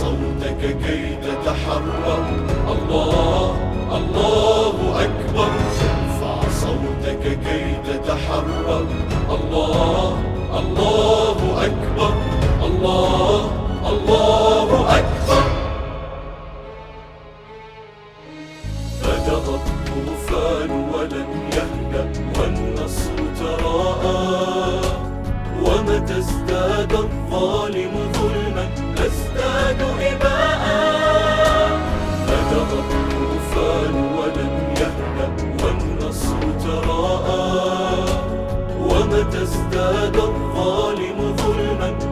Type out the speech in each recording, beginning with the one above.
صوتك كي تتحرر. الله الله أكبر. ارفع صوتك كي تتحرر. الله الله أكبر. الله الله أكبر. بدأ الطوفان ولن يهدأ والنصر تراءى. ومتى ازداد الظالم ظلما تزداد إباء. بدأ الطوفان ولن يهدأ والنصر تراءى. ومتى ازداد الظالم ظلما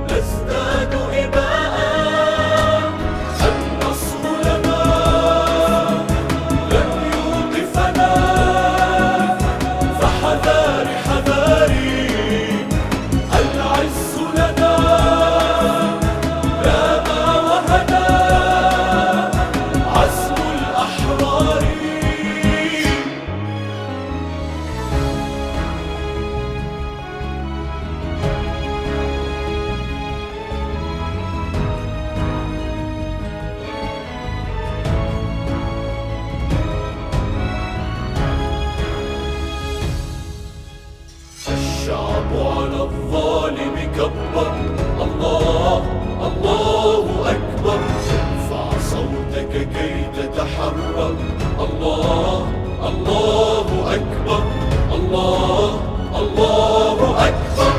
الشعب على الظالم كبر. الله الله أكبر. ارفع صوتك كي تتحرر. الله الله أكبر. الله الله أكبر.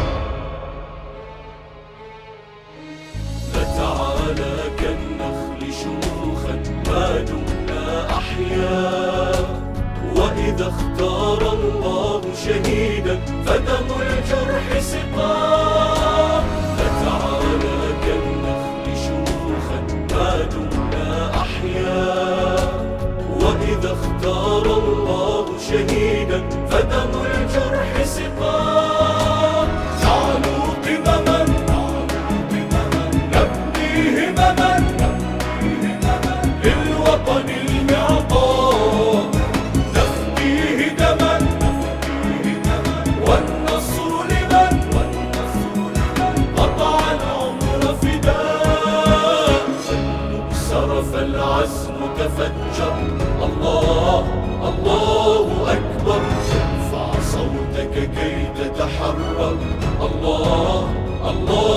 فتعالى كالنخل شموخا ما دمنا أحياء. وإذا اختار الله شهيدا تفجر. الله الله أكبر. ارفع صوتك كي تتحرر. الله الله